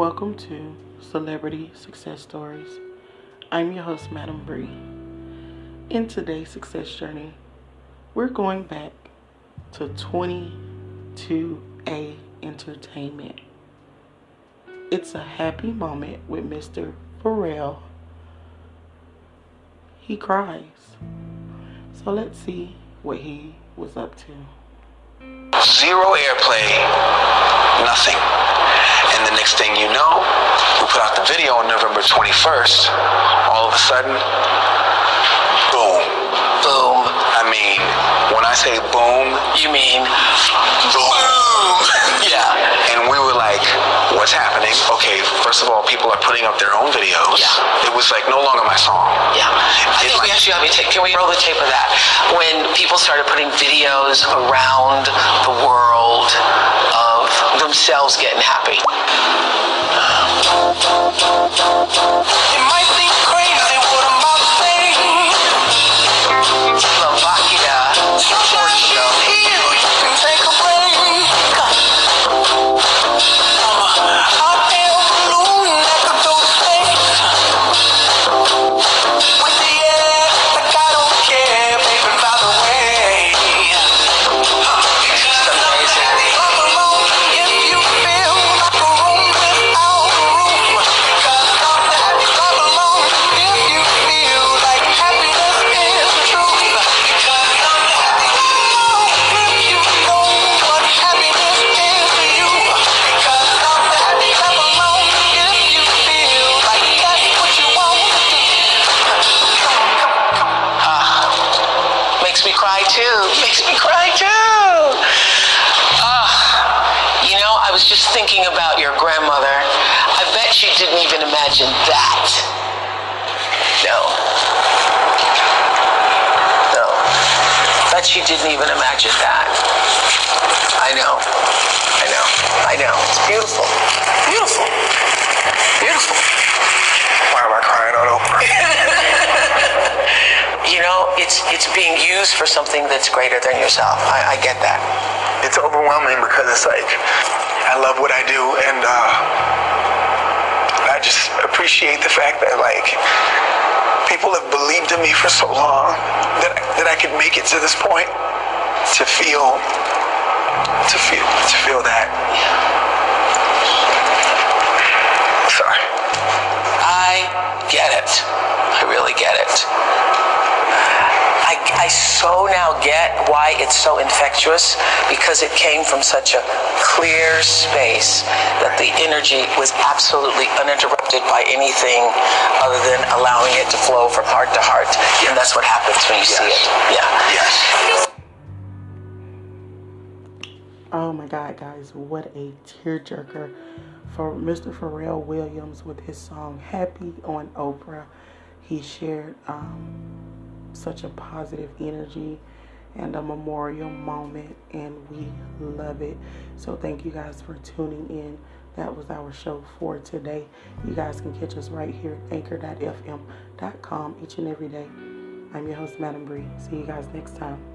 Welcome to Celebrity Success Stories. I'm your host, Madam Bree. In today's success journey, we're going back to 22A Entertainment. It's a happy moment with Mr. Pharrell. He cries. So let's see what he was up to. Zero airplay, nothing. And the next thing you know, we put out the video on November 21st. All of a sudden, boom. Boom. I mean, when I say boom, you mean boom. yeah. And we were like, what's happening? Okay, first of all, people are putting up their own videos. Yeah. It was like no longer my song. Yeah. I think we actually have to take, can we roll the tape of that? When people started putting videos around the world of themselves getting happy. Cry too. Makes me cry too. Ah, you know, I was just thinking about your grandmother. I bet she didn't even imagine that. No. No. Bet she didn't even imagine that. I know. I know. I know. It's beautiful. Beautiful. Beautiful. Why am I crying on Oprah? You know, it's it's being used for something that's greater than yourself. I, I get that. it's overwhelming because it's like I love what I do and uh, I just appreciate the fact that like people have believed in me for so long that that I could make it to this point to feel to feel to feel that. Sorry. I get it. I really get it. I, I so now get why it's so infectious because it came from such a clear space that the energy was absolutely uninterrupted by anything other than allowing it to flow from heart to heart. And that's what happens when you see it. Yeah. Yes. Oh my God, guys, what a tearjerker for Mr. Pharrell Williams with his song Happy on Oprah. He shared um, such a positive energy and a memorial moment, and we love it. So, thank you guys for tuning in. That was our show for today. You guys can catch us right here at anchor.fm.com each and every day. I'm your host, Madam Bree. See you guys next time.